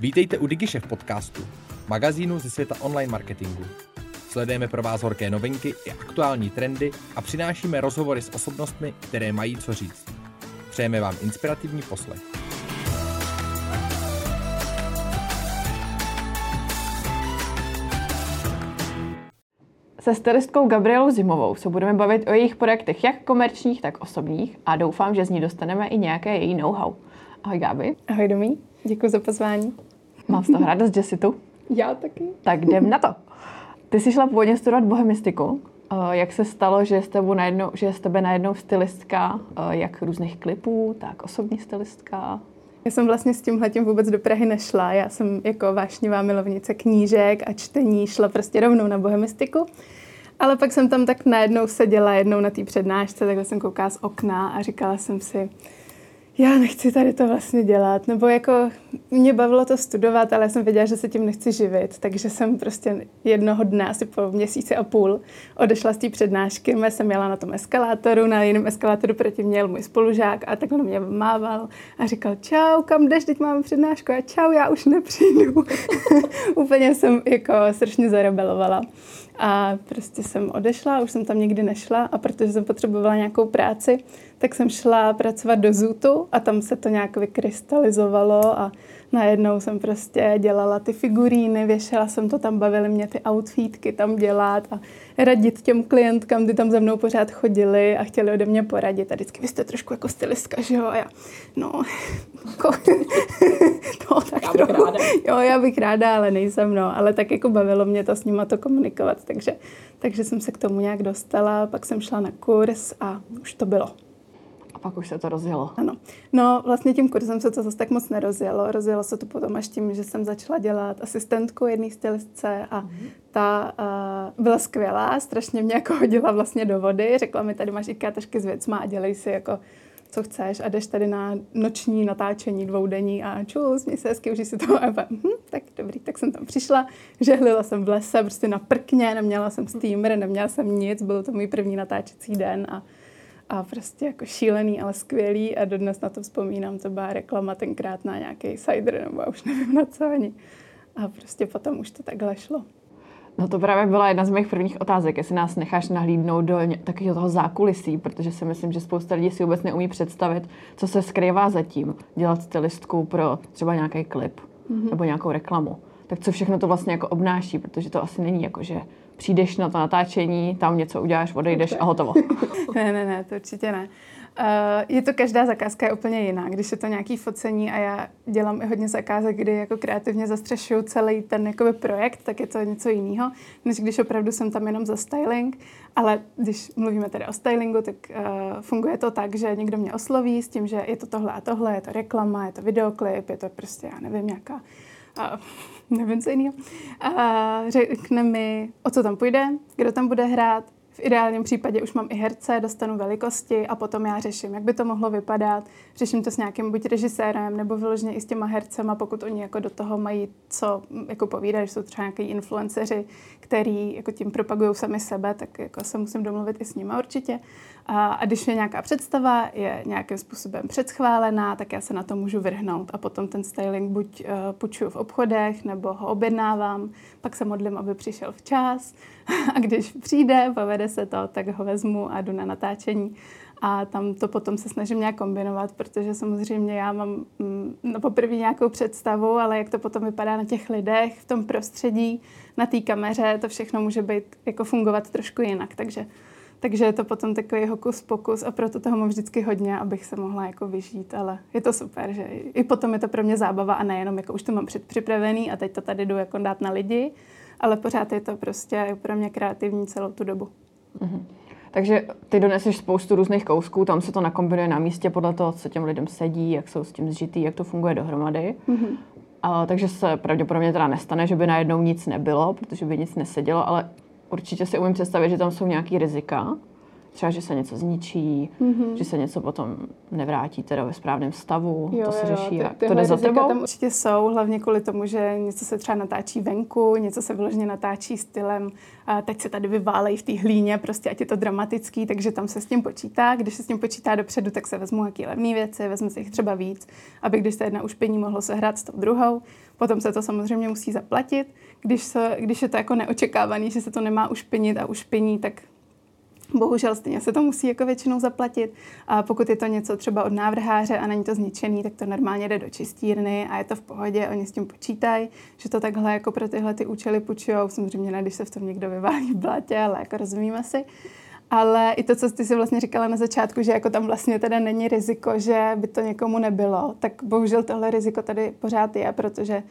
Vítejte u DigiShef podcastu, magazínu ze světa online marketingu. Sledujeme pro vás horké novinky i aktuální trendy a přinášíme rozhovory s osobnostmi, které mají co říct. Přejeme vám inspirativní poslech. Se stylistkou Gabrielou Zimovou se budeme bavit o jejich projektech jak komerčních, tak osobních a doufám, že z ní dostaneme i nějaké její know-how. Ahoj Gabi. Ahoj Domí, děkuji za pozvání. Mám z toho radost, že jsi tu. Já taky. Tak jdem na to. Ty jsi šla původně studovat bohemistiku. Eh, Jak se stalo, že je z tebe najednou, že je z tebe najednou stylistka, eh, jak různých klipů, tak osobní stylistka? Já jsem vlastně s tímhletím vůbec do Prahy nešla. Já jsem jako vášnivá milovnice knížek a čtení šla prostě rovnou na bohemistiku. Ale pak jsem tam tak najednou seděla jednou na té přednášce, takhle jsem koukala z okna a říkala jsem si, já nechci tady to vlastně dělat, nebo jako mě bavilo to studovat, ale já jsem věděla, že se tím nechci živit, takže jsem prostě jednoho dne, asi po měsíci a půl, odešla z té přednášky, já jsem jela na tom eskalátoru, na jiném eskalátoru proti mě jel můj spolužák a takhle na mě mával a říkal, čau, kam jdeš, teď máme přednášku a čau, já už nepřijdu. Úplně jsem jako strašně zarebelovala. A prostě jsem odešla, už jsem tam nikdy nešla a protože jsem potřebovala nějakou práci, tak jsem šla pracovat do Zootu a tam se to nějak vykrystalizovalo a najednou jsem prostě dělala ty figuríny, věšela jsem to tam, bavily mě ty outfitky tam dělat a radit těm klientkám, ty tam za mnou pořád chodili a chtěli ode mě poradit. A vždycky, vy jste trošku jako stylistka, že jo? A já, no, jako, no tak Já trochu. ráda. Jo, já bych ráda, ale nejsem, no. Ale tak jako bavilo mě to s nima to komunikovat, takže, takže jsem se k tomu nějak dostala, pak jsem šla na kurz a už to bylo. Pak už se to rozjelo. Ano. No, vlastně tím kurzem se to zase tak moc nerozjelo. Rozjelo se to potom až tím, že jsem začala dělat asistentku jedné stylistce a mm-hmm. ta uh, byla skvělá, strašně mě jako hodila vlastně do vody. Řekla mi, tady máš IKEA tašky s věcma a dělej si jako co chceš a jdeš tady na noční natáčení dvoudenní a čus, měj se hezky, užij si to. A hm, tak dobrý, tak jsem tam přišla, žehlila jsem v lese, prostě na prkně, neměla jsem steamer, neměla jsem nic, byl to můj první natáčecí den a a prostě jako šílený, ale skvělý a dodnes na to vzpomínám, to byla reklama tenkrát na nějaký cider, nebo já už nevím na co ani. A prostě potom už to takhle šlo. No to právě byla jedna z mých prvních otázek, jestli nás necháš nahlídnout do takového toho zákulisí, protože si myslím, že spousta lidí si vůbec neumí představit, co se skrývá zatím. Dělat stylistku pro třeba nějaký klip mm-hmm. nebo nějakou reklamu. Tak co všechno to vlastně jako obnáší, protože to asi není jako, že přijdeš na to natáčení, tam něco uděláš, odejdeš a hotovo. ne, ne, ne, to určitě ne. Uh, je to každá zakázka je úplně jiná. Když je to nějaký focení a já dělám i hodně zakázek, kdy jako kreativně zastřešuju celý ten jakoby, projekt, tak je to něco jiného, než když opravdu jsem tam jenom za styling. Ale když mluvíme tedy o stylingu, tak uh, funguje to tak, že někdo mě osloví s tím, že je to tohle a tohle, je to reklama, je to videoklip, je to prostě, já nevím, nějaká a nevím co jiného. A řekne mi, o co tam půjde, kdo tam bude hrát. V ideálním případě už mám i herce, dostanu velikosti a potom já řeším, jak by to mohlo vypadat. Řeším to s nějakým buď režisérem nebo vyloženě i s těma hercema, pokud oni jako do toho mají co jako povídat, že jsou třeba nějaký influenceři, který jako tím propagují sami sebe, tak jako se musím domluvit i s nimi určitě. A, a když je nějaká představa, je nějakým způsobem předschválená, tak já se na to můžu vrhnout a potom ten styling buď uh, půjčuju v obchodech, nebo ho objednávám, pak se modlím, aby přišel včas a když přijde, povede se to, tak ho vezmu a jdu na natáčení. A tam to potom se snažím nějak kombinovat, protože samozřejmě já mám mm, no poprvé nějakou představu, ale jak to potom vypadá na těch lidech, v tom prostředí, na té kameře, to všechno může být, jako fungovat trošku jinak. Takže takže je to potom takový hokus pokus a proto toho mám vždycky hodně, abych se mohla jako vyžít, ale je to super, že i potom je to pro mě zábava a nejenom jako už to mám předpřipravený a teď to tady jdu jako dát na lidi, ale pořád je to prostě pro mě kreativní celou tu dobu. Mm-hmm. Takže ty doneseš spoustu různých kousků, tam se to nakombinuje na místě podle toho, co těm lidem sedí, jak jsou s tím zžitý, jak to funguje dohromady. Mm-hmm. A, takže se pravděpodobně teda nestane, že by najednou nic nebylo, protože by nic nesedělo, ale určitě si umím představit, že tam jsou nějaký rizika. Třeba, že se něco zničí, mm-hmm. že se něco potom nevrátí teda ve správném stavu, jo, to se jo, řeší. Ty, to jde za tebou? tam určitě jsou, hlavně kvůli tomu, že něco se třeba natáčí venku, něco se vyloženě natáčí stylem, a teď se tady vyválejí v té hlíně, prostě ať je to dramatický, takže tam se s tím počítá. Když se s tím počítá dopředu, tak se vezmu jaký levné věci, vezme se jich třeba víc, aby když se jedna ušpení mohlo sehrát s tou druhou. Potom se to samozřejmě musí zaplatit. Když, se, když je to jako neočekávaný, že se to nemá ušpinit a ušpiní, tak Bohužel stejně se to musí jako většinou zaplatit. A pokud je to něco třeba od návrháře a není to zničený, tak to normálně jde do čistírny a je to v pohodě, oni s tím počítají, že to takhle jako pro tyhle ty účely půjčujou. Samozřejmě ne, když se v tom někdo vyválí v blátě, ale jako rozumíme si. Ale i to, co ty si vlastně říkala na začátku, že jako tam vlastně teda není riziko, že by to někomu nebylo, tak bohužel tohle riziko tady pořád je, protože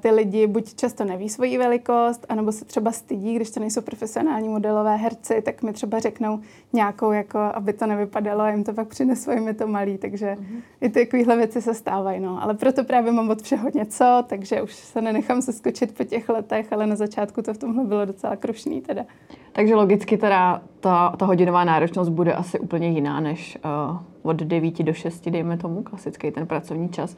ty lidi buď často neví svoji velikost, anebo se třeba stydí, když to nejsou profesionální modelové herci, tak mi třeba řeknou nějakou, jako, aby to nevypadalo a jim to pak přineslo, jim je to malý, takže mm-hmm. i ty takovéhle věci se stávají. No. Ale proto právě mám od všeho něco, takže už se nenechám seskočit po těch letech, ale na začátku to v tomhle bylo docela krušný teda. Takže logicky teda ta, ta hodinová náročnost bude asi úplně jiná než uh, od 9 do 6, dejme tomu, klasický ten pracovní čas.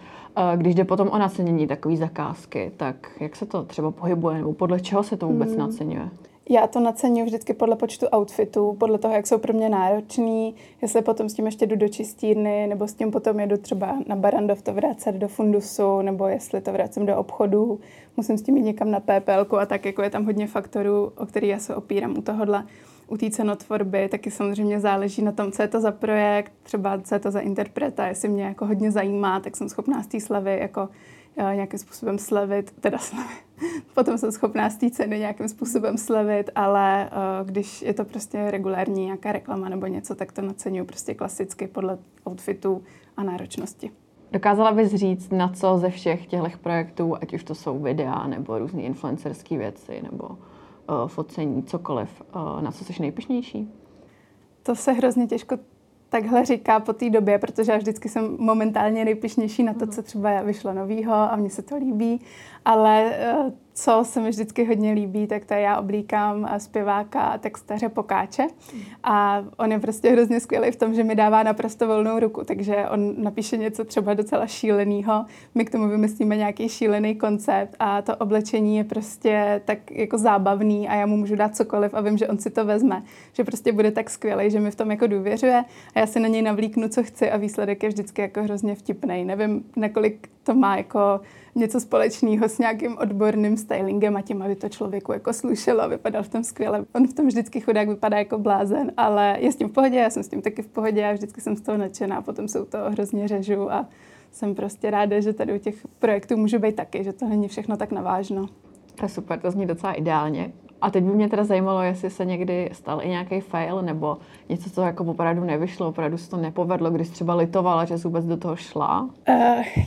Když jde potom o nacenění takové zakázky, tak jak se to třeba pohybuje, nebo podle čeho se to vůbec hmm. naceňuje? Já to naceňuji vždycky podle počtu outfitů, podle toho, jak jsou pro mě náročný, jestli potom s tím ještě jdu do čistírny, nebo s tím potom jedu třeba na Barandov to vracet do fundusu, nebo jestli to vracím do obchodu, musím s tím jít někam na PPL a tak, jako je tam hodně faktorů, o který já se opírám u tohohle. U té cenotvorby taky samozřejmě záleží na tom, co je to za projekt, třeba co je to za interpreta, jestli mě jako hodně zajímá, tak jsem schopná z té slavy jako nějakým způsobem slevit, teda slevit. Potom jsem schopná z té ceny nějakým způsobem slevit, ale uh, když je to prostě regulární nějaká reklama nebo něco, tak to naceňuju prostě klasicky podle outfitu a náročnosti. Dokázala bys říct, na co ze všech těchto projektů, ať už to jsou videa nebo různé influencerské věci nebo focení, cokoliv, uh, na co jsi nejpišnější? To se hrozně těžko takhle říká po té době, protože já vždycky jsem momentálně nejpišnější na to, mhm. co třeba vyšlo novýho a mně se to líbí, ale eh, co se mi vždycky hodně líbí, tak to já oblíkám eh, zpěváka a textaře Pokáče a on je prostě hrozně skvělý v tom, že mi dává naprosto volnou ruku, takže on napíše něco třeba docela šíleného, my k tomu vymyslíme nějaký šílený koncept a to oblečení je prostě tak jako zábavný a já mu můžu dát cokoliv a vím, že on si to vezme, že prostě bude tak skvělý, že mi v tom jako důvěřuje a já si na něj navlíknu, co chci a výsledek je vždycky jako hrozně vtipný. Nevím, nakolik to má jako něco společného s nějakým odborným stylingem a tím, aby to člověku jako slušelo a vypadal v tom skvěle. On v tom vždycky chudák vypadá jako blázen, ale je s tím v pohodě, já jsem s tím taky v pohodě a vždycky jsem z toho nadšená potom se u toho hrozně řežu a jsem prostě ráda, že tady u těch projektů můžu být taky, že to není všechno tak navážno. To je super, to zní docela ideálně. A teď by mě teda zajímalo, jestli se někdy stal i nějaký fail nebo něco, co jako opravdu nevyšlo, opravdu se to nepovedlo, když třeba litovala, že jsi vůbec do toho šla? Uh,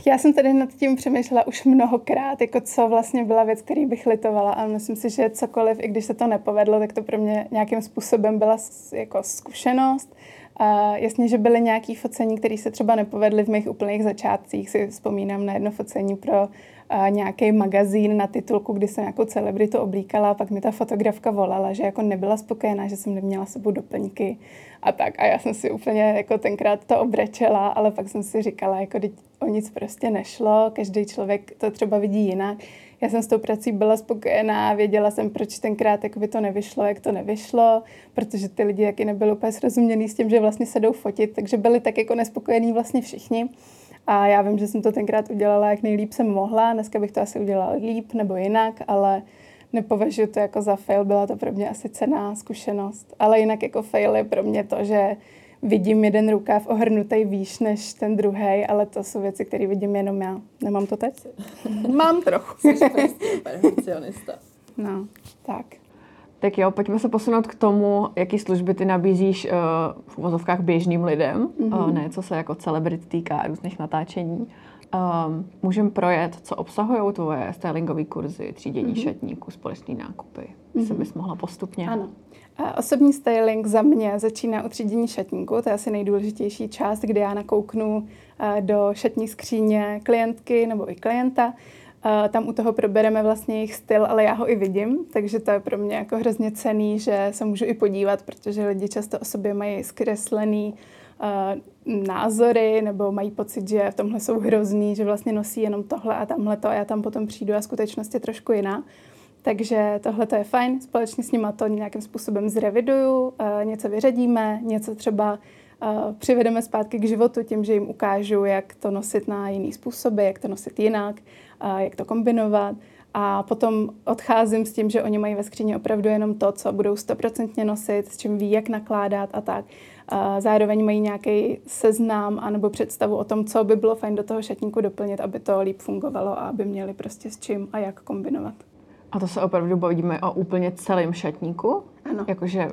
já jsem tady nad tím přemýšlela už mnohokrát, jako co vlastně byla věc, který bych litovala a myslím si, že cokoliv, i když se to nepovedlo, tak to pro mě nějakým způsobem byla jako zkušenost. Uh, jasně, že byly nějaké focení, které se třeba nepovedly v mých úplných začátcích. Si vzpomínám na jedno focení pro nějaký magazín na titulku, kdy jsem nějakou celebritu oblíkala a pak mi ta fotografka volala, že jako nebyla spokojená, že jsem neměla sebou doplňky a tak. A já jsem si úplně jako tenkrát to obrečela, ale pak jsem si říkala, jako o nic prostě nešlo, každý člověk to třeba vidí jinak. Já jsem s tou prací byla spokojená, věděla jsem, proč tenkrát by to nevyšlo, jak to nevyšlo, protože ty lidi taky nebyli úplně srozuměný s tím, že vlastně se jdou fotit, takže byli tak jako nespokojení vlastně všichni. A já vím, že jsem to tenkrát udělala, jak nejlíp jsem mohla. Dneska bych to asi udělala líp nebo jinak, ale nepovažuji to jako za fail. Byla to pro mě asi cená zkušenost. Ale jinak jako fail je pro mě to, že vidím jeden rukáv ohrnutý výš než ten druhý, ale to jsou věci, které vidím jenom já. Nemám to teď? Mám trochu. Jsi perfekcionista. No, tak. Tak jo, pojďme se posunout k tomu, jaký služby ty nabízíš uh, v uvozovkách běžným lidem, mm-hmm. uh, ne co se jako celebrit týká různých natáčení. Um, Můžeme projet, co obsahují tvoje stylingové kurzy, třídění mm-hmm. šatníků, společný nákupy. Mm-hmm. Se bys mohla postupně. Ano. A osobní styling za mě začíná u třídění šatníku, to je asi nejdůležitější část, kdy já nakouknu uh, do šatní skříně klientky nebo i klienta tam u toho probereme vlastně jejich styl, ale já ho i vidím, takže to je pro mě jako hrozně cený, že se můžu i podívat, protože lidi často o sobě mají zkreslený uh, názory nebo mají pocit, že v tomhle jsou hrozný, že vlastně nosí jenom tohle a tamhle to a já tam potom přijdu a skutečnost je trošku jiná. Takže tohle to je fajn, společně s nima to nějakým způsobem zreviduju, uh, něco vyřadíme, něco třeba uh, přivedeme zpátky k životu tím, že jim ukážu, jak to nosit na jiný způsoby, jak to nosit jinak, jak to kombinovat. A potom odcházím s tím, že oni mají ve skříni opravdu jenom to, co budou stoprocentně nosit, s čím ví, jak nakládat a tak. Zároveň mají nějaký seznám anebo představu o tom, co by bylo fajn do toho šatníku doplnit, aby to líp fungovalo a aby měli prostě s čím a jak kombinovat. A to se opravdu bavíme o úplně celém šatníku? Ano. Jakože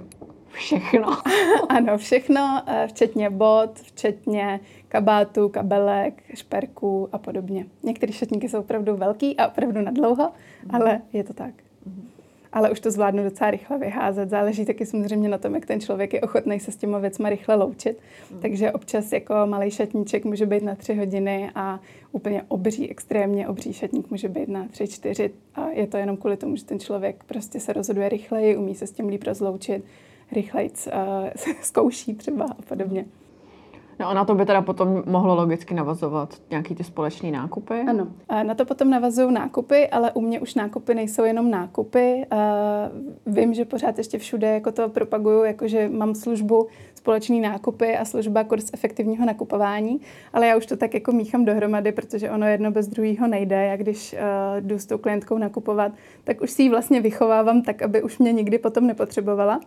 všechno. ano, všechno, eh, včetně bot, včetně kabátu, kabelek, šperků a podobně. Některé šatníky jsou opravdu velký a opravdu na dlouho, mm. ale je to tak. Mm. Ale už to zvládnu docela rychle vyházet. Záleží taky samozřejmě na tom, jak ten člověk je ochotný se s těma věcma rychle loučit. Mm. Takže občas jako malý šatníček může být na tři hodiny a úplně obří, extrémně obří šatník může být na tři, čtyři. A je to jenom kvůli tomu, že ten člověk prostě se rozhoduje rychleji, umí se s tím líp rozloučit rychleji uh, zkouší třeba a podobně. No a na to by teda potom mohlo logicky navazovat nějaký ty společné nákupy? Ano, na to potom navazují nákupy, ale u mě už nákupy nejsou jenom nákupy. Vím, že pořád ještě všude jako to propaguju, jakože mám službu společný nákupy a služba kurz efektivního nakupování, ale já už to tak jako míchám dohromady, protože ono jedno bez druhého nejde. Já když uh, jdu s tou klientkou nakupovat, tak už si ji vlastně vychovávám tak, aby už mě nikdy potom nepotřebovala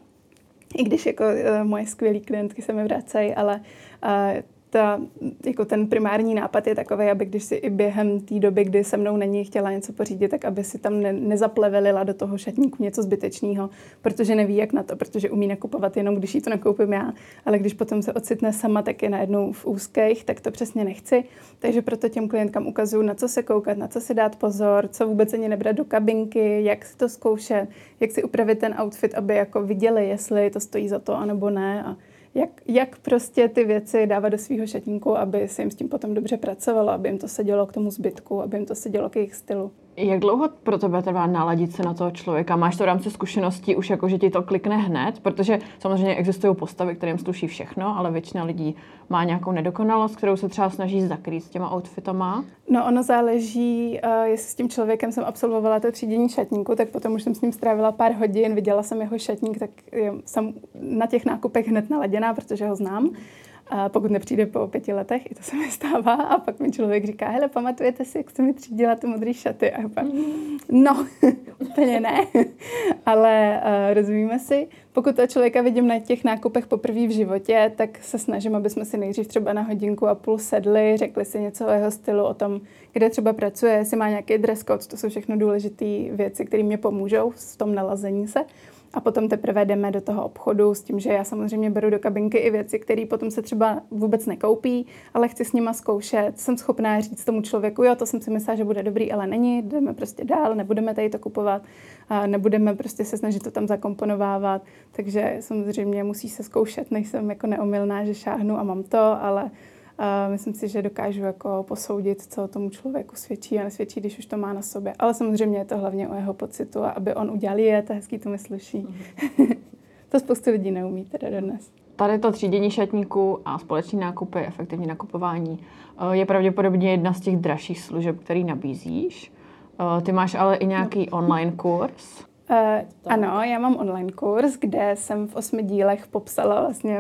i když jako uh, moje skvělé klientky se mi vracejí, ale uh, ta, jako ten primární nápad je takový, aby když si i během té doby, kdy se mnou není chtěla něco pořídit, tak aby si tam ne, nezaplevelila do toho šatníku něco zbytečného, protože neví, jak na to, protože umí nakupovat jenom, když jí to nakoupím já, ale když potom se ocitne sama, tak je najednou v úzkých, tak to přesně nechci. Takže proto těm klientkám ukazuju, na co se koukat, na co si dát pozor, co vůbec ani nebrat do kabinky, jak si to zkoušet, jak si upravit ten outfit, aby jako viděli, jestli to stojí za to, anebo ne. A jak, jak prostě ty věci dávat do svého šatníku, aby se jim s tím potom dobře pracovalo, aby jim to sedělo k tomu zbytku, aby jim to sedělo k jejich stylu. Jak dlouho pro tebe trvá naladit se na toho člověka? Máš to v rámci zkušeností už jako, že ti to klikne hned? Protože samozřejmě existují postavy, kterým sluší všechno, ale většina lidí má nějakou nedokonalost, kterou se třeba snaží zakrýt s těma outfitama. No ono záleží, uh, jestli s tím člověkem jsem absolvovala to třídění šatníku, tak potom už jsem s ním strávila pár hodin, viděla jsem jeho šatník, tak jsem na těch nákupech hned naladěná, protože ho znám a pokud nepřijde po pěti letech, i to se mi stává, a pak mi člověk říká, hele, pamatujete si, jak jste mi třídila ty modré šaty? A pak, no, úplně ne, ale uh, rozumíme si. Pokud to člověka vidím na těch nákupech poprvé v životě, tak se snažím, aby jsme si nejdřív třeba na hodinku a půl sedli, řekli si něco o jeho stylu, o tom, kde třeba pracuje, jestli má nějaký dress code, to jsou všechno důležité věci, které mě pomůžou v tom nalazení se a potom teprve jdeme do toho obchodu s tím, že já samozřejmě beru do kabinky i věci, které potom se třeba vůbec nekoupí, ale chci s nima zkoušet. Jsem schopná říct tomu člověku, jo, to jsem si myslela, že bude dobrý, ale není, jdeme prostě dál, nebudeme tady to kupovat, nebudeme prostě se snažit to tam zakomponovávat. Takže samozřejmě musí se zkoušet, nejsem jako neomylná, že šáhnu a mám to, ale myslím si, že dokážu jako posoudit, co tomu člověku svědčí a nesvědčí, když už to má na sobě. Ale samozřejmě je to hlavně o jeho pocitu a aby on udělal je, to hezký to mi sluší. Mm-hmm. to spoustu lidí neumí teda dnes. Tady to třídění šatníků a společný nákupy, efektivní nakupování eh, je pravděpodobně jedna z těch dražších služeb, který nabízíš. Eh, ty máš ale i nějaký no. online kurz. Uh, ano, já mám online kurz, kde jsem v osmi dílech popsala vlastně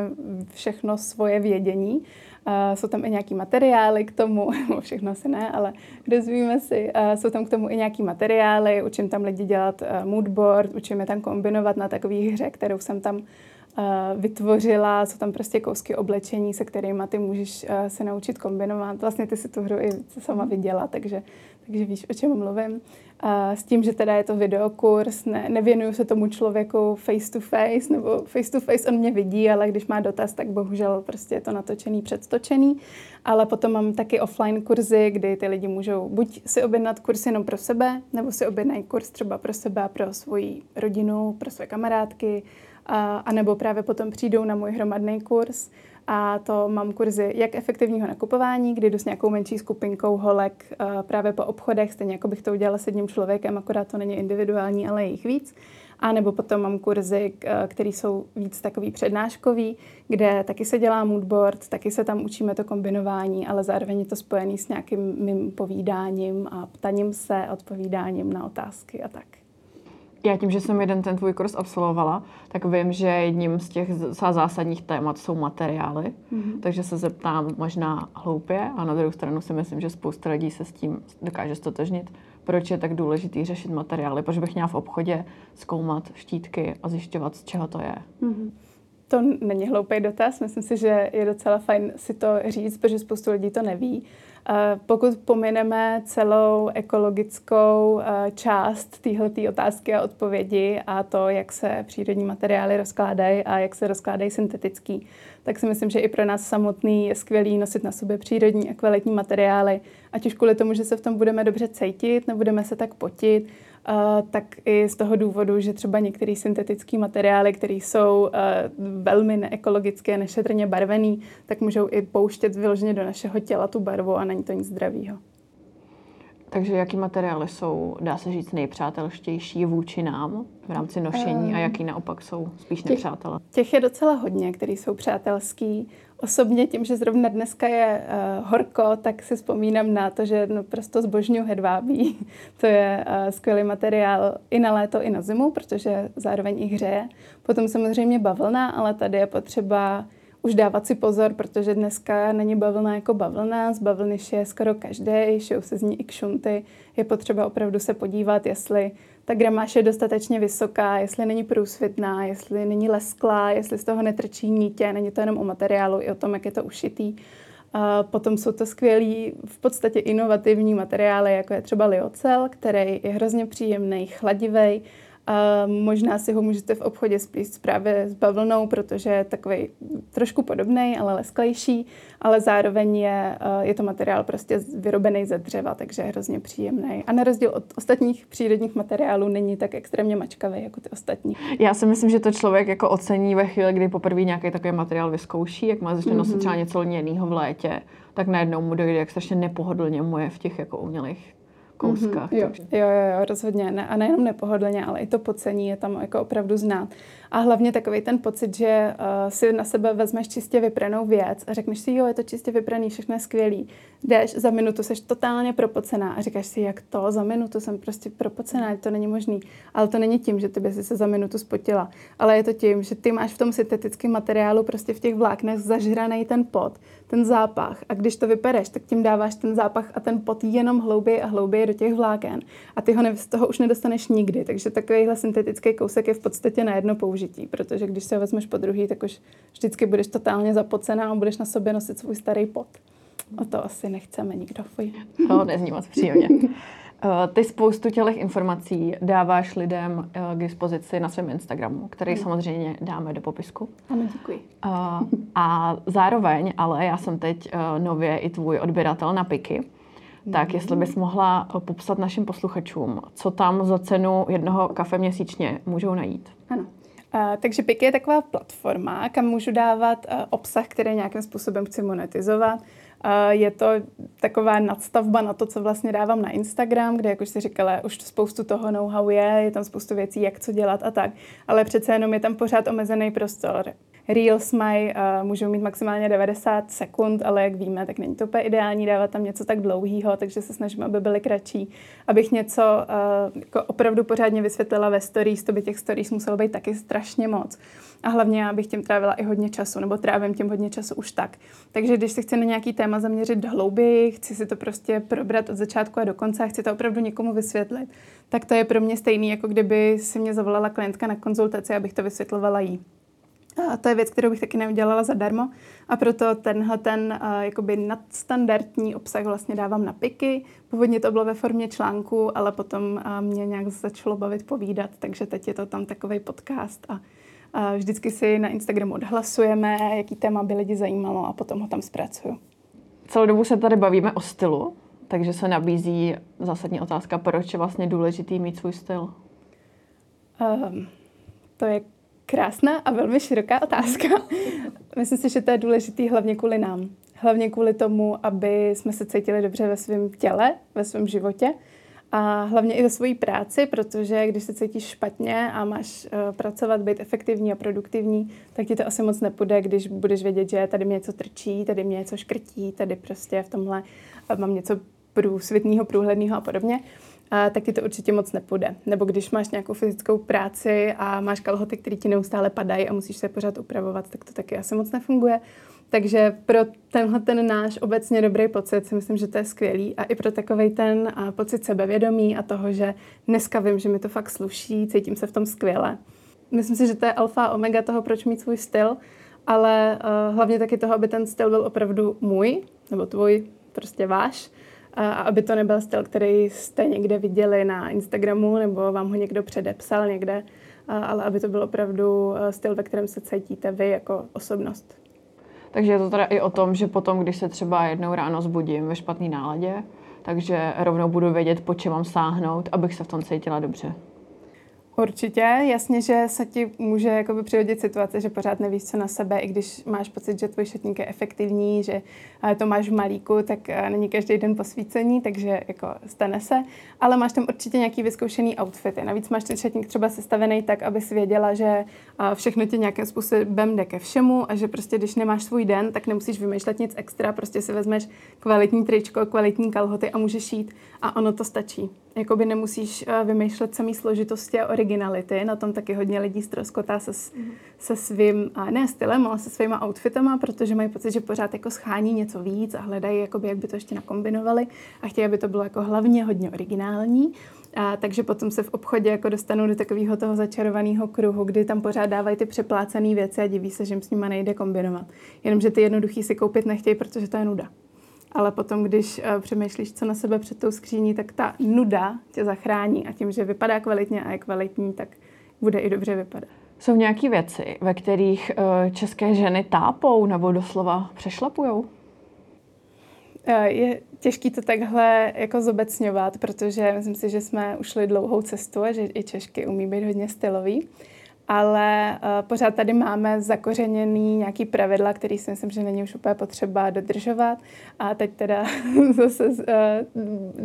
všechno svoje vědění Uh, jsou tam i nějaký materiály k tomu, všechno asi ne, ale dozvíme si. Uh, jsou tam k tomu i nějaký materiály, učím tam lidi dělat uh, moodboard, učím je tam kombinovat na takové hře, kterou jsem tam uh, vytvořila. Jsou tam prostě kousky oblečení, se kterými ty můžeš uh, se naučit kombinovat. Vlastně ty si tu hru i sama mhm. viděla, takže, takže víš, o čem mluvím. S tím, že teda je to videokurs, ne, nevěnuju se tomu člověku face to face, nebo face to face on mě vidí, ale když má dotaz, tak bohužel prostě je to natočený, předtočený. Ale potom mám taky offline kurzy, kdy ty lidi můžou buď si objednat kurz jenom pro sebe, nebo si objednají kurz třeba pro sebe, pro svoji rodinu, pro své kamarádky, a, a nebo právě potom přijdou na můj hromadný kurz A to mám kurzy jak efektivního nakupování, kdy jdu s nějakou menší skupinkou holek uh, právě po obchodech, stejně jako bych to udělala s jedním člověkem, akorát to není individuální, ale je jich víc. A nebo potom mám kurzy, které jsou víc takový přednáškový, kde taky se dělá moodboard, taky se tam učíme to kombinování, ale zároveň je to spojený s nějakým mým povídáním a ptaním se, odpovídáním na otázky a tak. Já tím, že jsem jeden ten tvůj kurz absolvovala, tak vím, že jedním z těch zásadních témat jsou materiály, mm-hmm. takže se zeptám možná hloupě a na druhou stranu si myslím, že spousta lidí se s tím dokáže stotožnit proč je tak důležitý řešit materiály, proč bych měla v obchodě zkoumat štítky a zjišťovat, z čeho to je. Mm-hmm. To není hloupý dotaz, myslím si, že je docela fajn si to říct, protože spoustu lidí to neví. Pokud pomineme celou ekologickou část téhleté otázky a odpovědi a to, jak se přírodní materiály rozkládají a jak se rozkládají syntetický, tak si myslím, že i pro nás samotný je skvělý nosit na sobě přírodní a kvalitní materiály, ať už kvůli tomu, že se v tom budeme dobře cítit, nebudeme se tak potit, tak i z toho důvodu, že třeba některé syntetické materiály, které jsou uh, velmi neekologické, nešetrně barvený, tak můžou i pouštět vyloženě do našeho těla tu barvu a není to nic zdravého. Takže jaký materiály jsou, dá se říct, nejpřátelštější vůči nám v rámci nošení a jaký naopak jsou spíš nepřátelé? Těch je docela hodně, který jsou přátelský. Osobně tím, že zrovna dneska je uh, horko, tak si vzpomínám na to, že no, prostě zbožňuji hedvábí. to je uh, skvělý materiál i na léto, i na zimu, protože zároveň i hřeje. Potom samozřejmě bavlna, ale tady je potřeba už dávat si pozor, protože dneska není bavlna jako bavlna, z bavlny je skoro každý, šijou se z ní i kšunty. Je potřeba opravdu se podívat, jestli ta gramáž je dostatečně vysoká, jestli není průsvitná, jestli není lesklá, jestli z toho netrčí nítě, není to jenom o materiálu, i o tom, jak je to ušitý. A potom jsou to skvělý, v podstatě inovativní materiály, jako je třeba liocel, který je hrozně příjemný, chladivý, možná si ho můžete v obchodě splíst právě s bavlnou, protože je takový trošku podobný, ale lesklejší, ale zároveň je, eh, je to materiál prostě vyrobený ze dřeva, takže je hrozně příjemný. A na rozdíl od ostatních přírodních materiálů není tak extrémně mačkavý jako ty ostatní. Já si myslím, že to člověk jako ocení ve chvíli, kdy poprvé nějaký takový materiál vyzkouší, jak má začne nosit mm-hmm. třeba něco lněného v létě, tak najednou mu dojde, jak strašně nepohodlně mu je v těch jako umělých kouskách. Mm-hmm, jo. jo, jo, jo, rozhodně. Ne, a nejenom nepohodlně, ale i to pocení je tam jako opravdu znát. A hlavně takový ten pocit, že uh, si na sebe vezmeš čistě vypranou věc a řekneš si, jo, je to čistě vypraný, všechno je skvělý. Jdeš, za minutu seš totálně propocená a říkáš si, jak to, za minutu jsem prostě propocená, to není možný. Ale to není tím, že ty by si se za minutu spotila, ale je to tím, že ty máš v tom syntetickém materiálu prostě v těch vláknech zažraný ten pot, ten zápach a když to vypereš, tak tím dáváš ten zápach a ten pot jenom hlouběji a hlouběji do těch vláken a ty ho ne, z toho už nedostaneš nikdy. Takže takovýhle syntetický kousek je v podstatě na jedno použití, protože když se ho vezmeš po druhý, tak už vždycky budeš totálně zapocená a budeš na sobě nosit svůj starý pot. A to asi nechceme nikdo. Fuj. To nezní moc příjemně. Eh, ty spoustu těch informací dáváš lidem eh, k dispozici na svém Instagramu, který hmm. samozřejmě dáme do popisku. Ano, děkuji. A, eh, a zároveň, ale já jsem teď nově i tvůj odběratel na Piky, tak hmm. jestli bys mohla popsat našim posluchačům, co tam za cenu jednoho kafe měsíčně můžou najít. Ano. Uh, takže Piky je taková platforma, kam můžu dávat uh, obsah, který nějakým způsobem chci monetizovat. Je to taková nadstavba na to, co vlastně dávám na Instagram, kde, jak už si říkala, už spoustu toho know-how je, je tam spoustu věcí, jak co dělat a tak, ale přece jenom je tam pořád omezený prostor. Reels mají, uh, můžou mít maximálně 90 sekund, ale jak víme, tak není to úplně ideální dávat tam něco tak dlouhého, takže se snažím, aby byly kratší. Abych něco uh, jako opravdu pořádně vysvětlila ve stories, to by těch stories muselo být taky strašně moc. A hlavně já bych tím trávila i hodně času, nebo trávím tím hodně času už tak. Takže když se chci na nějaký téma zaměřit hlouběji, chci si to prostě probrat od začátku a do konce a chci to opravdu někomu vysvětlit, tak to je pro mě stejný, jako kdyby si mě zavolala klientka na konzultaci, abych to vysvětlovala jí. A to je věc, kterou bych taky neudělala zadarmo a proto tenhle ten uh, jakoby nadstandardní obsah vlastně dávám na piky. Původně to bylo ve formě článku, ale potom uh, mě nějak začalo bavit povídat, takže teď je to tam takový podcast a vždycky si na Instagramu odhlasujeme, jaký téma by lidi zajímalo a potom ho tam zpracuju. Celou dobu se tady bavíme o stylu, takže se nabízí zásadní otázka, proč je vlastně důležitý mít svůj styl? Um, to je krásná a velmi široká otázka. Myslím si, že to je důležitý hlavně kvůli nám. Hlavně kvůli tomu, aby jsme se cítili dobře ve svém těle, ve svém životě a hlavně i ve své práci, protože když se cítíš špatně a máš uh, pracovat, být efektivní a produktivní, tak ti to asi moc nepůjde, když budeš vědět, že tady mě něco trčí, tady mě něco škrtí, tady prostě v tomhle uh, mám něco průsvitného, průhledného a podobně a tak ti to určitě moc nepůjde. Nebo když máš nějakou fyzickou práci a máš kalhoty, které ti neustále padají a musíš se pořád upravovat, tak to taky asi moc nefunguje. Takže pro tenhle ten náš obecně dobrý pocit si myslím, že to je skvělý a i pro takový ten pocit sebevědomí a toho, že dneska vím, že mi to fakt sluší, cítím se v tom skvěle. Myslím si, že to je alfa a omega toho, proč mít svůj styl, ale uh, hlavně taky toho, aby ten styl byl opravdu můj, nebo tvůj, prostě váš, a aby to nebyl styl, který jste někde viděli na Instagramu nebo vám ho někdo předepsal někde, ale aby to byl opravdu e, styl, ve kterém se cítíte vy jako osobnost. Takže je to teda i o tom, že potom, když se třeba jednou ráno zbudím ve špatné náladě, takže rovnou budu vědět, po čem mám sáhnout, abych se v tom cítila dobře. Určitě, jasně, že se ti může jakoby přihodit situace, že pořád nevíš, co na sebe, i když máš pocit, že tvůj šatník je efektivní, že to máš v malíku, tak není každý den posvícení, takže jako stane se, ale máš tam určitě nějaký vyzkoušený outfity. Navíc máš ten šatník třeba sestavený tak, aby si věděla, že všechno ti nějakým způsobem jde ke všemu a že prostě když nemáš svůj den, tak nemusíš vymýšlet nic extra, prostě si vezmeš kvalitní tričko, kvalitní kalhoty a můžeš jít a ono to stačí. Jakoby nemusíš vymýšlet samý složitosti a originality, na tom taky hodně lidí ztroskotá se, mm. se svým, ne stylem, ale se svýma outfitama, protože mají pocit, že pořád jako schání něco víc a hledají, jakoby, jak by to ještě nakombinovali a chtějí, aby to bylo jako hlavně hodně originální. A takže potom se v obchodě jako dostanou do takového toho začarovaného kruhu, kdy tam pořád dávají ty přeplácené věci a diví se, že jim s nimi nejde kombinovat. Jenomže ty jednoduchý si koupit nechtějí, protože to je nuda. Ale potom, když uh, přemýšlíš, co na sebe před tou skříní, tak ta nuda tě zachrání a tím, že vypadá kvalitně a je kvalitní, tak bude i dobře vypadat. Jsou nějaké věci, ve kterých uh, české ženy tápou nebo doslova přešlapujou? Uh, je těžké to takhle jako zobecňovat, protože myslím si, že jsme ušli dlouhou cestu a že i Češky umí být hodně stylový ale uh, pořád tady máme zakořeněný nějaký pravidla, který si myslím, že není už úplně potřeba dodržovat. A teď teda zase uh,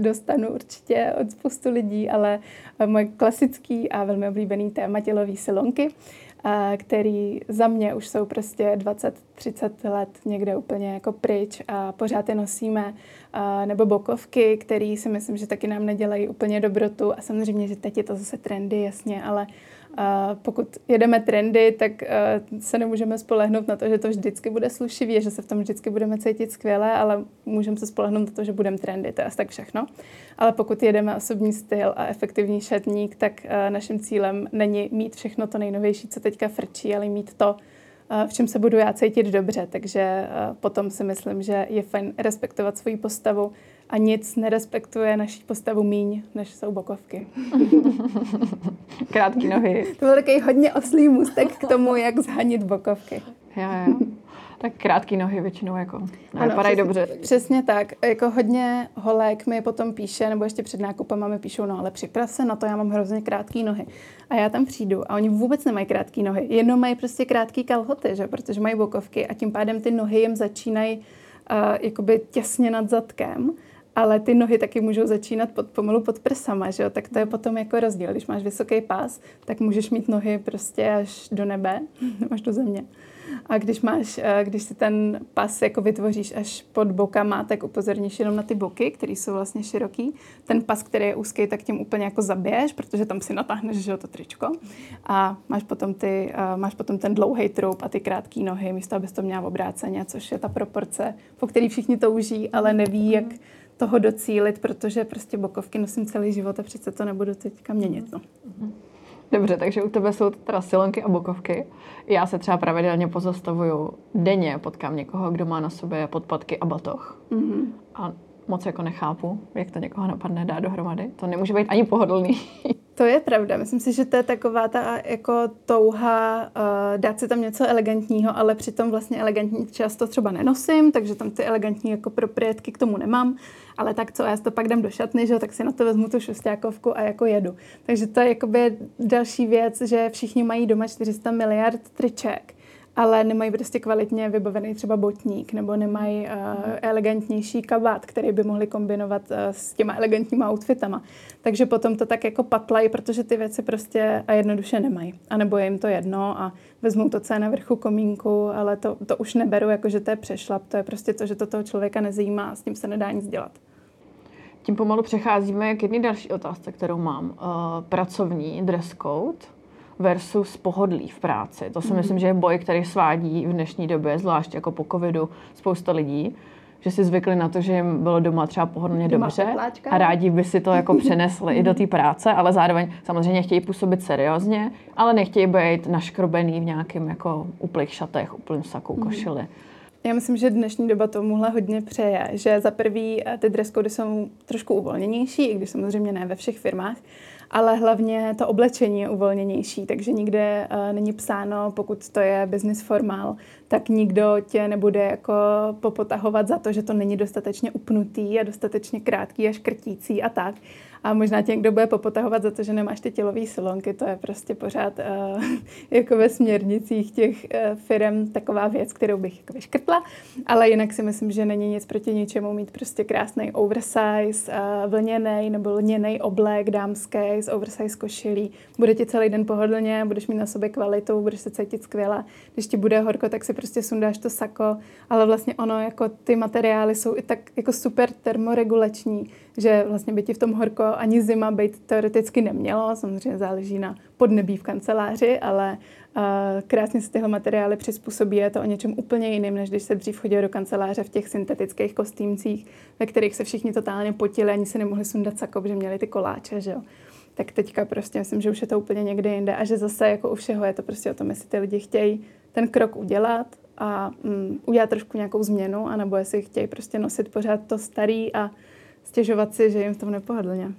dostanu určitě od spoustu lidí, ale uh, moje klasický a velmi oblíbený téma tělový silonky, uh, který za mě už jsou prostě 20-30 let někde úplně jako pryč a pořád je nosíme, uh, nebo bokovky, které si myslím, že taky nám nedělají úplně dobrotu a samozřejmě, že teď je to zase trendy, jasně, ale a pokud jedeme trendy, tak uh, se nemůžeme spolehnout na to, že to vždycky bude slušivý, že se v tom vždycky budeme cítit skvěle, ale můžeme se spolehnout na to, že budeme trendy, to je asi tak všechno. Ale pokud jedeme osobní styl a efektivní šatník, tak uh, naším cílem není mít všechno to nejnovější, co teďka frčí, ale mít to, uh, v čem se budu já cítit dobře. Takže potom si myslím, že je fajn respektovat svoji postavu, a nic nerespektuje naší postavu míň, než jsou bokovky. Krátký nohy. To byl takový hodně oslý můstek k tomu, jak zhanit bokovky. Jo, jo. Tak krátký nohy většinou jako vypadají dobře. Přesně tak. Jako hodně holek mi potom píše, nebo ještě před nákupem mi píšou, no ale připrav se na to, já mám hrozně krátké nohy. A já tam přijdu a oni vůbec nemají krátké nohy, jenom mají prostě krátké kalhoty, že? protože mají bokovky a tím pádem ty nohy jim začínají uh, jakoby těsně nad zadkem ale ty nohy taky můžou začínat pod, pomalu pod prsama, že jo? tak to je potom jako rozdíl. Když máš vysoký pás, tak můžeš mít nohy prostě až do nebe, až do země. A když máš, eh, když si ten pas jako vytvoříš až pod bokama, tak upozorníš jenom na ty boky, které jsou vlastně široký. Ten pas, který je úzký, tak tím úplně jako zabiješ, protože tam si natáhneš že to tričko. A máš potom, ty, uh, máš potom ten dlouhý troup a ty krátké nohy, místo abys to měla obráceně, což je ta proporce, po který všichni touží, ale neví, jak toho docílit, protože prostě bokovky nosím celý život a přece to nebudu teďka měnit. No. Dobře, takže u tebe jsou teda silonky a bokovky. Já se třeba pravidelně pozastavuju denně, potkám někoho, kdo má na sobě podpatky a batoh. Mm-hmm. A moc jako nechápu, jak to někoho napadne dát dohromady. To nemůže být ani pohodlný. To je pravda. Myslím si, že to je taková ta jako touha uh, dát si tam něco elegantního, ale přitom vlastně elegantní často třeba nenosím, takže tam ty elegantní jako proprietky k tomu nemám. Ale tak co, já si to pak dám do šatny, že tak si na to vezmu tu šustákovku a jako jedu. Takže to je jakoby další věc, že všichni mají doma 400 miliard triček ale nemají prostě kvalitně vybavený třeba botník nebo nemají uh, elegantnější kabát, který by mohli kombinovat uh, s těma elegantníma outfitama. Takže potom to tak jako patlají, protože ty věci prostě a jednoduše nemají. A nebo je jim to jedno a vezmou to, co je na vrchu komínku, ale to, to už neberu jako, že to je přešlap. To je prostě to, že to toho člověka nezajímá a s tím se nedá nic dělat. Tím pomalu přecházíme k jedné další otázce, kterou mám. Uh, pracovní dress code versus pohodlí v práci. To si mm. myslím, že je boj, který svádí v dnešní době, zvlášť jako po covidu, spousta lidí že si zvykli na to, že jim bylo doma třeba pohodlně doma dobře tepláčka. a rádi by si to jako přenesli i do té práce, ale zároveň samozřejmě chtějí působit seriózně, ale nechtějí být naškrobený v nějakém jako úplných šatech, úplným saku, mm. Já myslím, že dnešní doba tomuhle hodně přeje, že za prvý eh, ty dress cody jsou trošku uvolněnější, i když samozřejmě ne ve všech firmách, ale hlavně to oblečení je uvolněnější, takže nikde uh, není psáno, pokud to je business formál, tak nikdo tě nebude jako popotahovat za to, že to není dostatečně upnutý a dostatečně krátký a škrtící a tak. A možná tě někdo bude popotahovat za to, že nemáš ty tělové silonky, to je prostě pořád uh, jako ve směrnicích těch uh, firm taková věc, kterou bych jako vyškrtla, ale jinak si myslím, že není nic proti ničemu mít prostě krásný oversize, uh, vlněný nebo lněný oblek dámský s oversize košilí. Bude ti celý den pohodlně, budeš mít na sobě kvalitu, budeš se cítit skvěle. Když ti bude horko, tak si prostě sundáš to sako, ale vlastně ono, jako ty materiály jsou i tak jako super termoregulační, že vlastně by ti v tom horko ani zima být teoreticky nemělo. Samozřejmě záleží na podnebí v kanceláři, ale uh, krásně se tyhle materiály přizpůsobí. Je to o něčem úplně jiným, než když se dřív chodil do kanceláře v těch syntetických kostýmcích, ve kterých se všichni totálně potili, ani se nemohli sundat sako, že měli ty koláče, že jo tak teďka prostě myslím, že už je to úplně někde jinde a že zase jako u všeho je to prostě o tom, jestli ty lidi chtějí ten krok udělat a mm, udělat trošku nějakou změnu, anebo jestli chtějí prostě nosit pořád to starý a stěžovat si, že jim v tom nepohodlně.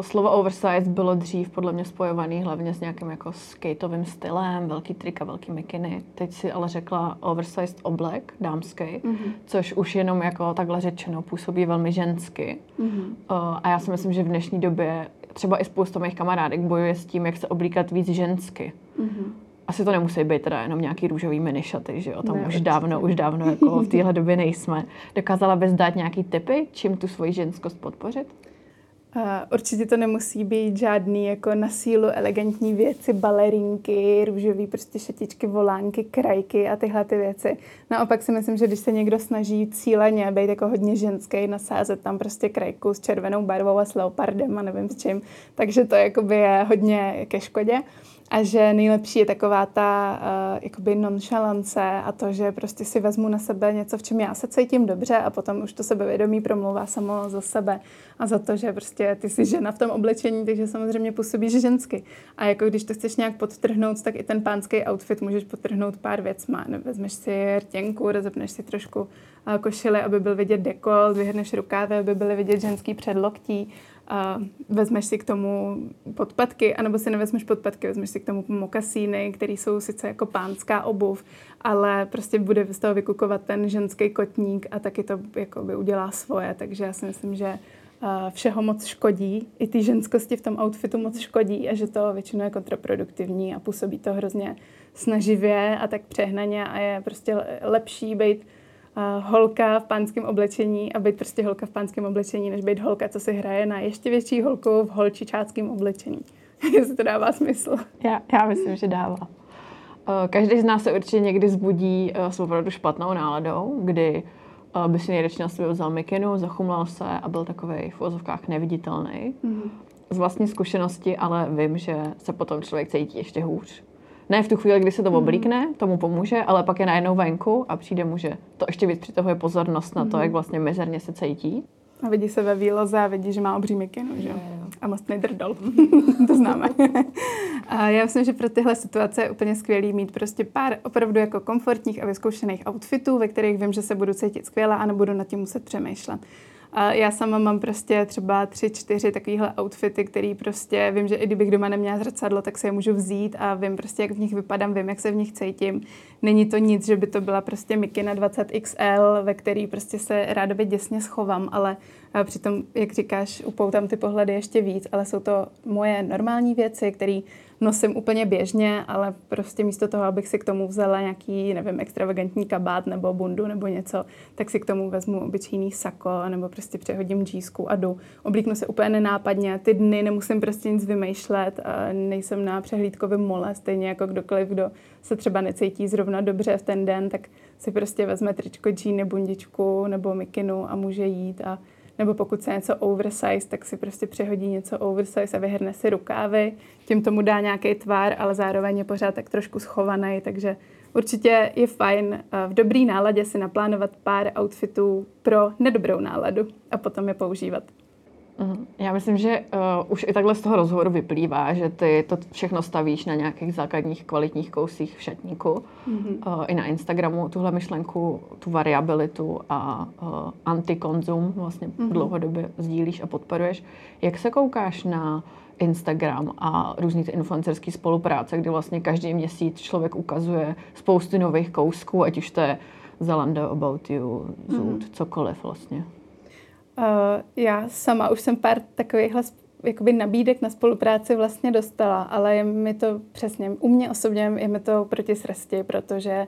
Slovo oversize bylo dřív podle mě spojovaný hlavně s nějakým jako skateovým stylem, velký trik a velký mikiny. Teď si ale řekla oversized oblek, dámský, mm-hmm. což už jenom jako takhle řečeno působí velmi žensky. Mm-hmm. A já si myslím, že v dnešní době třeba i spousta mých kamarádek bojuje s tím, jak se oblíkat víc žensky. Mm-hmm asi to nemusí být teda jenom nějaký růžový minišaty, že jo, tam ne, už určitě. dávno, už dávno jako v téhle době nejsme. Dokázala bys dát nějaký tipy, čím tu svoji ženskost podpořit? Uh, určitě to nemusí být žádný jako na sílu elegantní věci, balerinky, růžový prostě šatičky, volánky, krajky a tyhle ty věci. Naopak si myslím, že když se někdo snaží cíleně být jako hodně ženský, nasázet tam prostě krajku s červenou barvou a s leopardem a nevím s čím, takže to jakoby je hodně ke škodě a že nejlepší je taková ta uh, jakoby nonchalance a to, že prostě si vezmu na sebe něco, v čem já se cítím dobře a potom už to sebevědomí promlouvá samo za sebe a za to, že prostě ty jsi žena v tom oblečení, takže samozřejmě působíš žensky. A jako když to chceš nějak podtrhnout, tak i ten pánský outfit můžeš podtrhnout pár věcma. Vezmeš si rtěnku, rozepneš si trošku uh, košily, aby byl vidět dekol, vyhrneš rukávy, aby byly vidět ženský předloktí a vezmeš si k tomu podpatky, anebo si nevezmeš podpatky, vezmeš si k tomu mokasíny, které jsou sice jako pánská obuv, ale prostě bude z toho vykukovat ten ženský kotník a taky to jako by udělá svoje, takže já si myslím, že všeho moc škodí, i ty ženskosti v tom outfitu moc škodí a že to většinou je kontraproduktivní a působí to hrozně snaživě a tak přehnaně a je prostě lepší být holka v pánském oblečení a být prostě holka v pánském oblečení, než být holka, co si hraje na ještě větší holku v holčičáckém oblečení. Jestli to dává smysl. Já, já myslím, že dává. Uh, každý z nás se určitě někdy zbudí uh, s opravdu špatnou náladou, kdy uh, by si nejradši na sebe vzal mikinu, zachumlal se a byl takový v ozovkách neviditelný. Mm-hmm. Z vlastní zkušenosti ale vím, že se potom člověk cítí ještě hůř ne v tu chvíli, kdy se to mhm. oblíkne, tomu pomůže, ale pak je najednou venku a přijde mu, že to ještě víc přitahuje pozornost na to, mhm. jak vlastně mizerně se cítí. A vidí se ve výloze a vidí, že má obří mikinu, že jo? A mostný drdol. to známe. a já myslím, že pro tyhle situace je úplně skvělý mít prostě pár opravdu jako komfortních a vyzkoušených outfitů, ve kterých vím, že se budu cítit skvěle a nebudu nad tím muset přemýšlet. A já sama mám prostě třeba tři, čtyři takovýhle outfity, který prostě vím, že i kdybych doma neměla zrcadlo, tak se je můžu vzít a vím prostě, jak v nich vypadám, vím, jak se v nich cítím. Není to nic, že by to byla prostě mikina 20XL, ve který prostě se rádoby děsně schovám, ale přitom, jak říkáš, upoutám ty pohledy ještě víc, ale jsou to moje normální věci, které nosím úplně běžně, ale prostě místo toho, abych si k tomu vzala nějaký, nevím, extravagantní kabát nebo bundu nebo něco, tak si k tomu vezmu obyčejný sako nebo prostě přehodím džísku a jdu. Oblíknu se úplně nenápadně, ty dny nemusím prostě nic vymýšlet, a nejsem na přehlídkovém mole, stejně jako kdokoliv, kdo se třeba necítí zrovna dobře v ten den, tak si prostě vezme tričko, džíny, bundičku nebo mikinu a může jít a nebo pokud se něco oversize, tak si prostě přehodí něco oversize a vyhrne si rukávy, tím tomu dá nějaký tvar, ale zároveň je pořád tak trošku schovaný, takže určitě je fajn eh, v dobrý náladě si naplánovat pár outfitů pro nedobrou náladu a potom je používat. Mhm. Já myslím, že uh, už i takhle z toho rozhovoru vyplývá, že ty to všechno stavíš na nějakých základních kvalitních kousích v šatníku. Mm-hmm. Uh, I na Instagramu tuhle myšlenku, tu variabilitu a uh, antikonzum vlastně mm-hmm. dlouhodobě sdílíš a podporuješ. Jak se koukáš na Instagram a různý ty influencerské spolupráce, kdy vlastně každý měsíc člověk ukazuje spoustu nových kousků, ať už to je Zalando, About You, Zoot, mm-hmm. cokoliv vlastně. Uh, já sama už jsem pár takovýchhle jakoby nabídek na spolupráci vlastně dostala, ale je mi to přesně, u mě osobně je mi to proti srsti, protože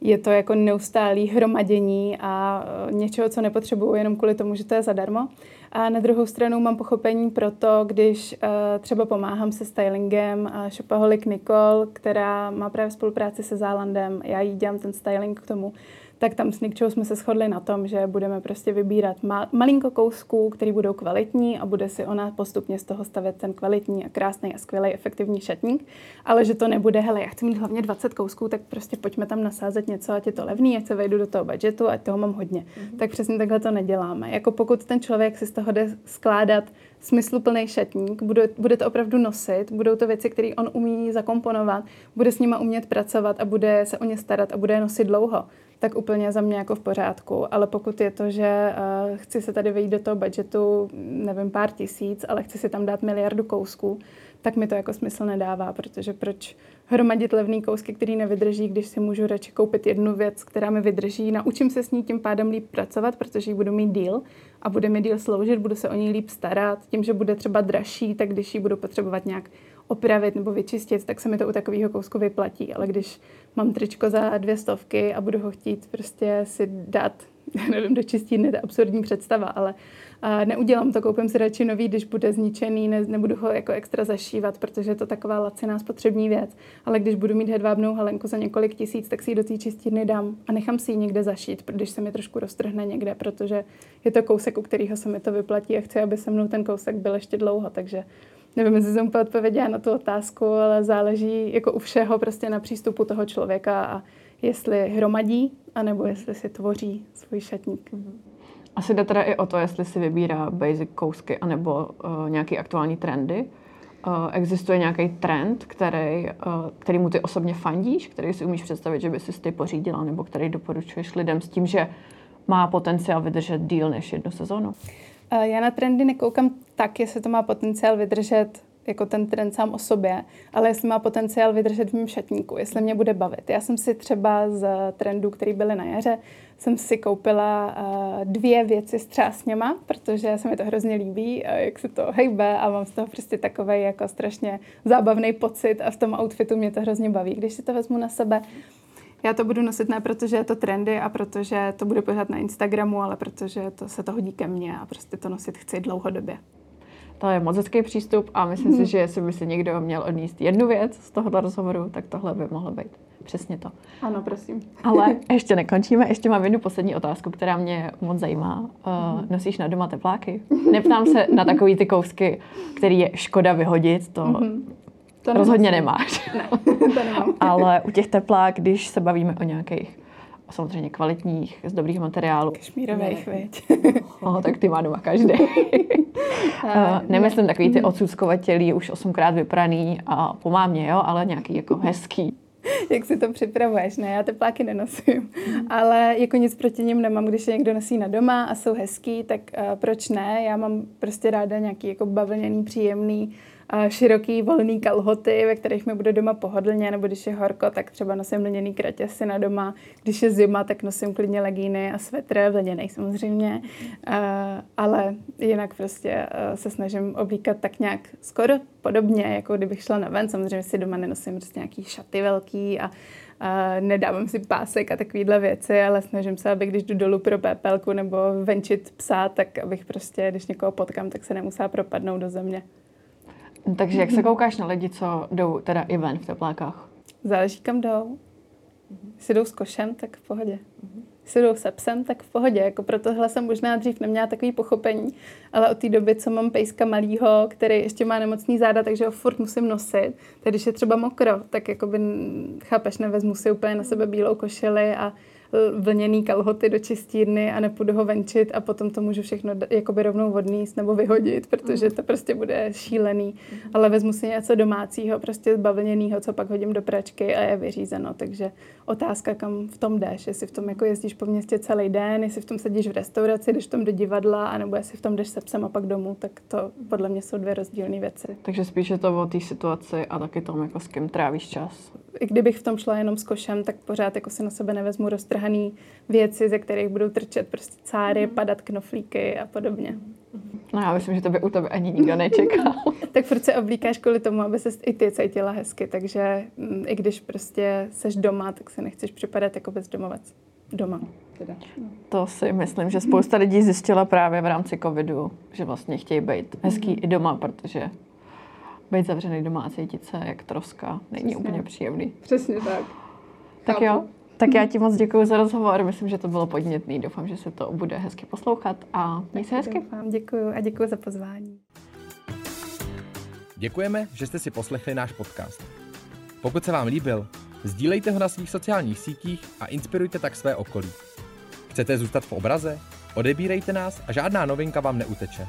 je to jako neustálý hromadění a eh, něčeho, co nepotřebuju jenom kvůli tomu, že to je zadarmo. A na druhou stranu mám pochopení pro to, když uh, třeba pomáhám se stylingem Shopaholic Nicole, která má právě spolupráci se Zálandem, já jí dělám ten styling k tomu, tak tam s Nikčou jsme se shodli na tom, že budeme prostě vybírat ma- malinko kousků, které budou kvalitní a bude si ona postupně z toho stavět ten kvalitní a krásný a skvělý efektivní šatník, ale že to nebude, hele, já chci mít hlavně 20 kousků, tak prostě pojďme tam nasázet něco, ať je to levný, ať se vejdu do toho budgetu, ať toho mám hodně. Mm-hmm. Tak přesně takhle to neděláme. Jako pokud ten člověk si z toho jde skládat smysluplný šatník, bude, bude to opravdu nosit, budou to věci, které on umí zakomponovat, bude s nima umět pracovat a bude se o ně starat a bude je nosit dlouho tak úplně za mě jako v pořádku. Ale pokud je to, že uh, chci se tady vejít do toho budgetu, nevím, pár tisíc, ale chci si tam dát miliardu kousků, tak mi to jako smysl nedává, protože proč hromadit levný kousky, který nevydrží, když si můžu radši koupit jednu věc, která mi vydrží, naučím se s ní tím pádem líp pracovat, protože ji budu mít díl a bude mi díl sloužit, budu se o ní líp starat, tím, že bude třeba dražší, tak když ji budu potřebovat nějak opravit nebo vyčistit, tak se mi to u takového kousku vyplatí. Ale když mám tričko za dvě stovky a budu ho chtít prostě si dát, nevím, do čistírny, to je absurdní představa, ale a neudělám to, koupím si radši nový, když bude zničený, ne, nebudu ho jako extra zašívat, protože je to taková laciná spotřební věc. Ale když budu mít hedvábnou halenku za několik tisíc, tak si ji do té čistírny dám a nechám si ji někde zašít, když se mi trošku roztrhne někde, protože je to kousek, u kterého se mi to vyplatí a chci, aby se mnou ten kousek byl ještě dlouho, takže nevím, jestli jsem úplně odpověděla na tu otázku, ale záleží jako u všeho prostě na přístupu toho člověka a jestli hromadí, anebo jestli si tvoří svůj šatník. Asi jde teda i o to, jestli si vybírá basic kousky anebo uh, nějaký aktuální trendy. Uh, existuje nějaký trend, který, uh, kterýmu ty osobně fandíš, který si umíš představit, že by si ty pořídila, nebo který doporučuješ lidem s tím, že má potenciál vydržet díl než jednu sezónu? Já na trendy nekoukám tak, jestli to má potenciál vydržet jako ten trend sám o sobě, ale jestli má potenciál vydržet v mém šatníku, jestli mě bude bavit. Já jsem si třeba z trendů, který byly na jaře, jsem si koupila uh, dvě věci s třásněma, protože se mi to hrozně líbí, jak se to hejbe a mám z toho prostě takový jako strašně zábavný pocit a v tom outfitu mě to hrozně baví, když si to vezmu na sebe. Já to budu nosit ne protože je to trendy a protože to bude pořád na Instagramu, ale protože to se to hodí ke mně a prostě to nosit chci dlouhodobě. To je moc hezký přístup a myslím si, že jestli by si někdo měl odníst jednu věc z tohoto rozhovoru, tak tohle by mohlo být přesně to. Ano, prosím. Ale ještě nekončíme, ještě mám jednu poslední otázku, která mě moc zajímá. Uh, nosíš na doma tepláky? Neptám se na takový ty kousky, který je škoda vyhodit, to mm-hmm. To rozhodně nemáš. Ne, to nemám. Ale u těch teplák, když se bavíme o nějakých samozřejmě kvalitních, z dobrých materiálů. Kašmírových, veď. no, tak ty má doma každý. uh, nemyslím takový ty mhm. odsuzkovatělí, už osmkrát vypraný a pomámě, jo, ale nějaký jako hezký. jak si to připravuješ. Ne, já tepláky nenosím, mm. ale jako nic proti ním nemám, když je někdo nosí na doma a jsou hezký, tak uh, proč ne? Já mám prostě ráda nějaký jako bavlněný, příjemný široký volný kalhoty, ve kterých mi bude doma pohodlně, nebo když je horko, tak třeba nosím lněný kratěsy na doma. Když je zima, tak nosím klidně legíny a svetr, vlněný samozřejmě. Ale jinak prostě se snažím oblíkat tak nějak skoro podobně, jako kdybych šla na ven. Samozřejmě si doma nenosím prostě nějaký šaty velký a a nedávám si pásek a takovéhle věci, ale snažím se, aby když jdu dolů pro pépelku nebo venčit psa, tak abych prostě, když někoho potkám, tak se nemusela propadnout do země. Takže jak se koukáš na lidi, co jdou teda i ven v teplákách? Záleží, kam jdou. Jestli jdou s košem, tak v pohodě. Jestli jdou se psem, tak v pohodě. Jako pro tohle jsem možná dřív neměla takový pochopení, ale od té doby, co mám pejska malýho, který ještě má nemocný záda, takže ho furt musím nosit. Tak když je třeba mokro, tak jakoby, chápeš, nevezmu si úplně na sebe bílou košili a vlněný kalhoty do čistírny a nepůjdu ho venčit a potom to můžu všechno jakoby rovnou odníst nebo vyhodit, protože to prostě bude šílený. Ale vezmu si něco domácího, prostě zbavlněného, co pak hodím do pračky a je vyřízeno. Takže otázka, kam v tom jdeš. Jestli v tom jako jezdíš po městě celý den, jestli v tom sedíš v restauraci, jdeš v tom do divadla, anebo jestli v tom jdeš se psem a pak domů, tak to podle mě jsou dvě rozdílné věci. Takže spíše to o té situaci a taky tom, jako s kým trávíš čas. I kdybych v tom šla jenom s košem, tak pořád jako si na sebe nevezmu roztrh roztrhané věci, ze kterých budou trčet prostě cáry, mm. padat knoflíky a podobně. No já myslím, že to by u tebe ani nikdo nečekal. tak furt se oblíkáš kvůli tomu, aby se i ty cítila hezky, takže mm, i když prostě seš doma, tak se nechceš připadat jako bezdomovec doma. Teda. To si myslím, že spousta lidí zjistila právě v rámci covidu, že vlastně chtějí být hezký mm. i doma, protože být zavřený doma a cítit se jak troska není Přesně. úplně příjemný. Přesně tak. Tak jo, tak já ti moc děkuji za rozhovor. Myslím, že to bylo podnětný. Doufám, že se to bude hezky poslouchat a měj se hezky. Doufám, děkuji a děkuji za pozvání. Děkujeme, že jste si poslechli náš podcast. Pokud se vám líbil, sdílejte ho na svých sociálních sítích a inspirujte tak své okolí. Chcete zůstat v obraze? Odebírejte nás a žádná novinka vám neuteče.